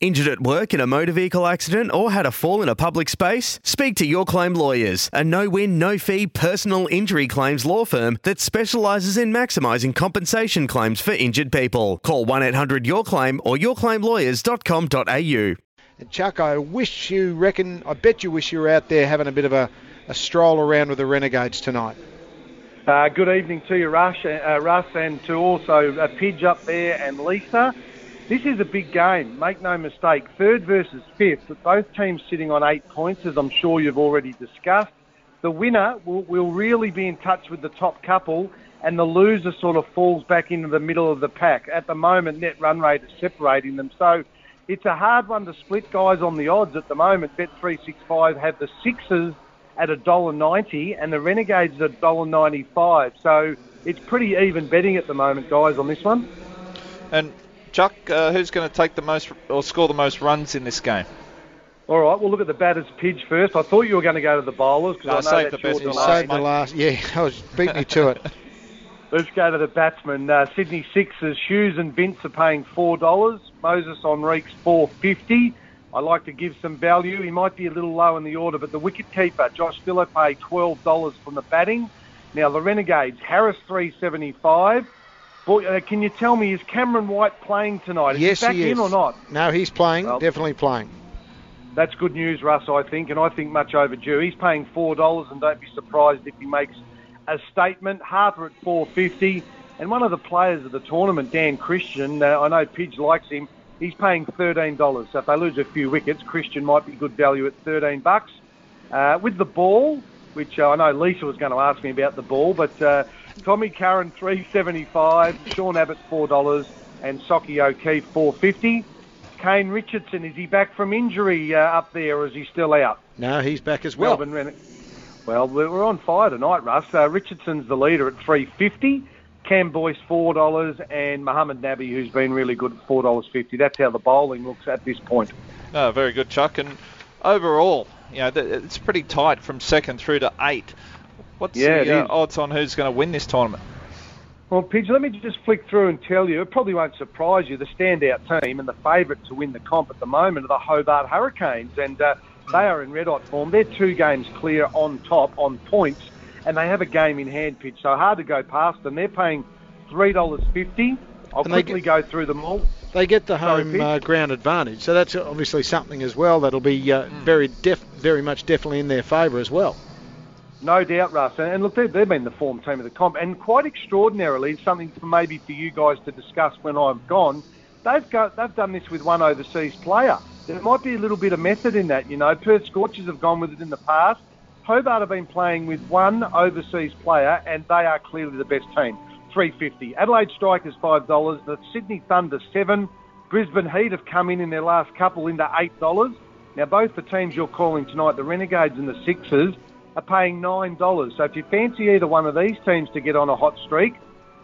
Injured at work in a motor vehicle accident or had a fall in a public space? Speak to Your Claim Lawyers, a no win, no fee personal injury claims law firm that specialises in maximising compensation claims for injured people. Call 1 800 Your Claim or yourclaimlawyers.com.au. And Chuck, I wish you reckon, I bet you wish you were out there having a bit of a, a stroll around with the Renegades tonight. Uh, good evening to you, Rush, uh, Russ, and to also uh, Pidge up there and Lisa. This is a big game, make no mistake. Third versus fifth, but both teams sitting on eight points, as I'm sure you've already discussed. The winner will, will really be in touch with the top couple, and the loser sort of falls back into the middle of the pack. At the moment, net run rate is separating them. So it's a hard one to split, guys, on the odds at the moment. Bet365 have the Sixers at $1.90 and the Renegades at $1.95. So it's pretty even betting at the moment, guys, on this one. And Chuck, uh, who's going to take the most or score the most runs in this game? All right, we'll look at the batters pitch first. I thought you were going to go to the bowlers because no, I know that's the best your Save the last. Yeah, I was beat me to it. Let's go to the batsmen. Uh, Sydney Sixers, Hughes and Vince are paying four dollars. Moises Henriques four fifty. I like to give some value. He might be a little low in the order, but the wicket keeper, Josh Philippe, twelve dollars from the batting. Now the Renegades, Harris three seventy five. Boy, uh, can you tell me is Cameron White playing tonight? Is yes, he back he is. in or not? No, he's playing. Well- definitely playing. That's good news, Russ, I think, and I think much overdue. He's paying four dollars, and don't be surprised if he makes a statement. Harper at four fifty, and one of the players of the tournament, Dan Christian. Uh, I know Pidge likes him. He's paying thirteen dollars. So if they lose a few wickets, Christian might be good value at thirteen bucks. Uh, with the ball, which uh, I know Lisa was going to ask me about the ball, but uh, Tommy Curran three seventy five, Sean Abbott four dollars, and Socky O'Keefe four fifty. Kane Richardson, is he back from injury uh, up there, or is he still out? No, he's back as well. Melbourne Ren- Well, we're on fire tonight, Russ. Uh, Richardson's the leader at three fifty. Cam Boyce four dollars, and Mohammed Nabi, who's been really good at four dollars fifty. That's how the bowling looks at this point. Oh, very good, Chuck. And overall, you know, it's pretty tight from second through to eight. What's Yeah, the uh, odds on who's going to win this tournament? Well, Pidge, let me just flick through and tell you, it probably won't surprise you, the standout team and the favourite to win the comp at the moment are the Hobart Hurricanes, and uh, they are in red hot form. They're two games clear on top, on points, and they have a game in hand, Pidge, so hard to go past them. They're paying $3.50. I'll And quickly get- go through them all. They get the home Pete. uh, ground advantage, so that's obviously something as well that'll be uh, very, def- very much definitely in their favour as well. No doubt, Russ. And look, they've, been the form team of the comp, and quite extraordinarily, something for maybe for you guys to discuss when I've gone. They've got they've done this with one overseas player. There might be a little bit of method in that, you know. Perth Scorchers have gone with it in the past. Hobart have been playing with one overseas player, and they are clearly the best team. Three fifty. Adelaide Strikers five dollars. The Sydney Thunder seven. Brisbane Heat have come in in their last couple into eight dollars. Now both the teams you're calling tonight, the Renegades and the Sixers, are paying nine dollars. So if you fancy either one of these teams to get on a hot streak,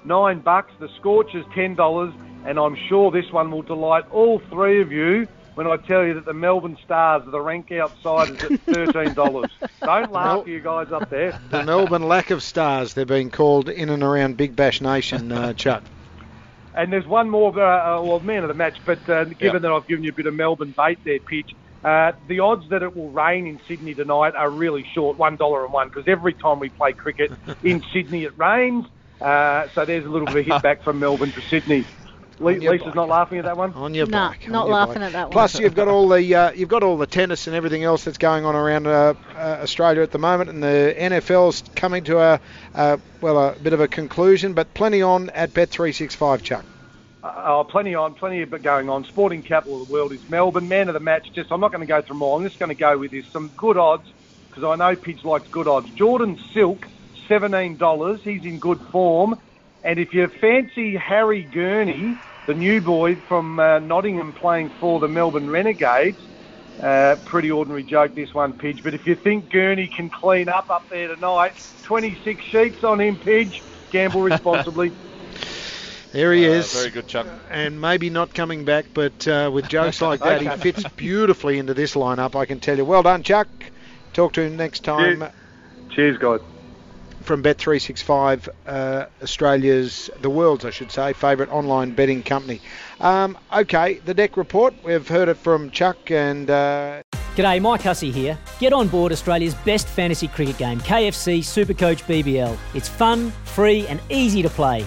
nine bucks. The Scorchers ten dollars, and I'm sure this one will delight all three of you when I tell you that the Melbourne Stars are the rank outsiders at thirteen dollars. Don't laugh, you guys up there. The Melbourne lack of stars, they're being called in and around Big Bash Nation, uh, Chuck. And there's one more, uh, uh, well, man of the match, but uh, given Yep. that I've given you a bit of Melbourne bait there, pitch, uh, the odds that it will rain in Sydney tonight are really short, one dollar and one, because every time we play cricket in Sydney it rains. Uh, so there's a little bit of hit back from Melbourne to Sydney. Le- Lisa's bike. not laughing at that one. On your Nah, bike. not your laughing bike. at that one. Plus, you've got all the uh, you've got all the tennis and everything else that's going on around uh, uh, Australia at the moment, and the NFL's coming to a uh, well a bit of a conclusion, but plenty on at Bet365, Chuck. Uh, oh, plenty on, plenty of going on. Sporting capital of the world is Melbourne. Man of the match. Just I'm not going to go through them all. I'm just going to go with this some good odds because I know Pidge likes good odds. Jordan Silk, seventeen dollars. He's in good form. And if you fancy Harry Gurney, the new boy from uh, Nottingham playing for the Melbourne Renegades, uh, pretty ordinary joke this one, Pidge. But if you think Gurney can clean up up there tonight, 26 sheets on him, Pidge. Gamble responsibly. There he Uh, is. very good, Chuck. And maybe not coming back, but uh, with jokes like that, he fits beautifully into this lineup. I can tell you. Well done, Chuck. Talk to him next time. Cheers. Cheers, guys. from Bet365, uh, Australia's, the world's, I should say, favourite online betting company. Um, okay, the deck report. We've heard it from Chuck and. Uh... G'day, Mike Hussey here. Get on board Australia's best fantasy cricket game, KFC Supercoach BBL. It's fun, free, and easy to play.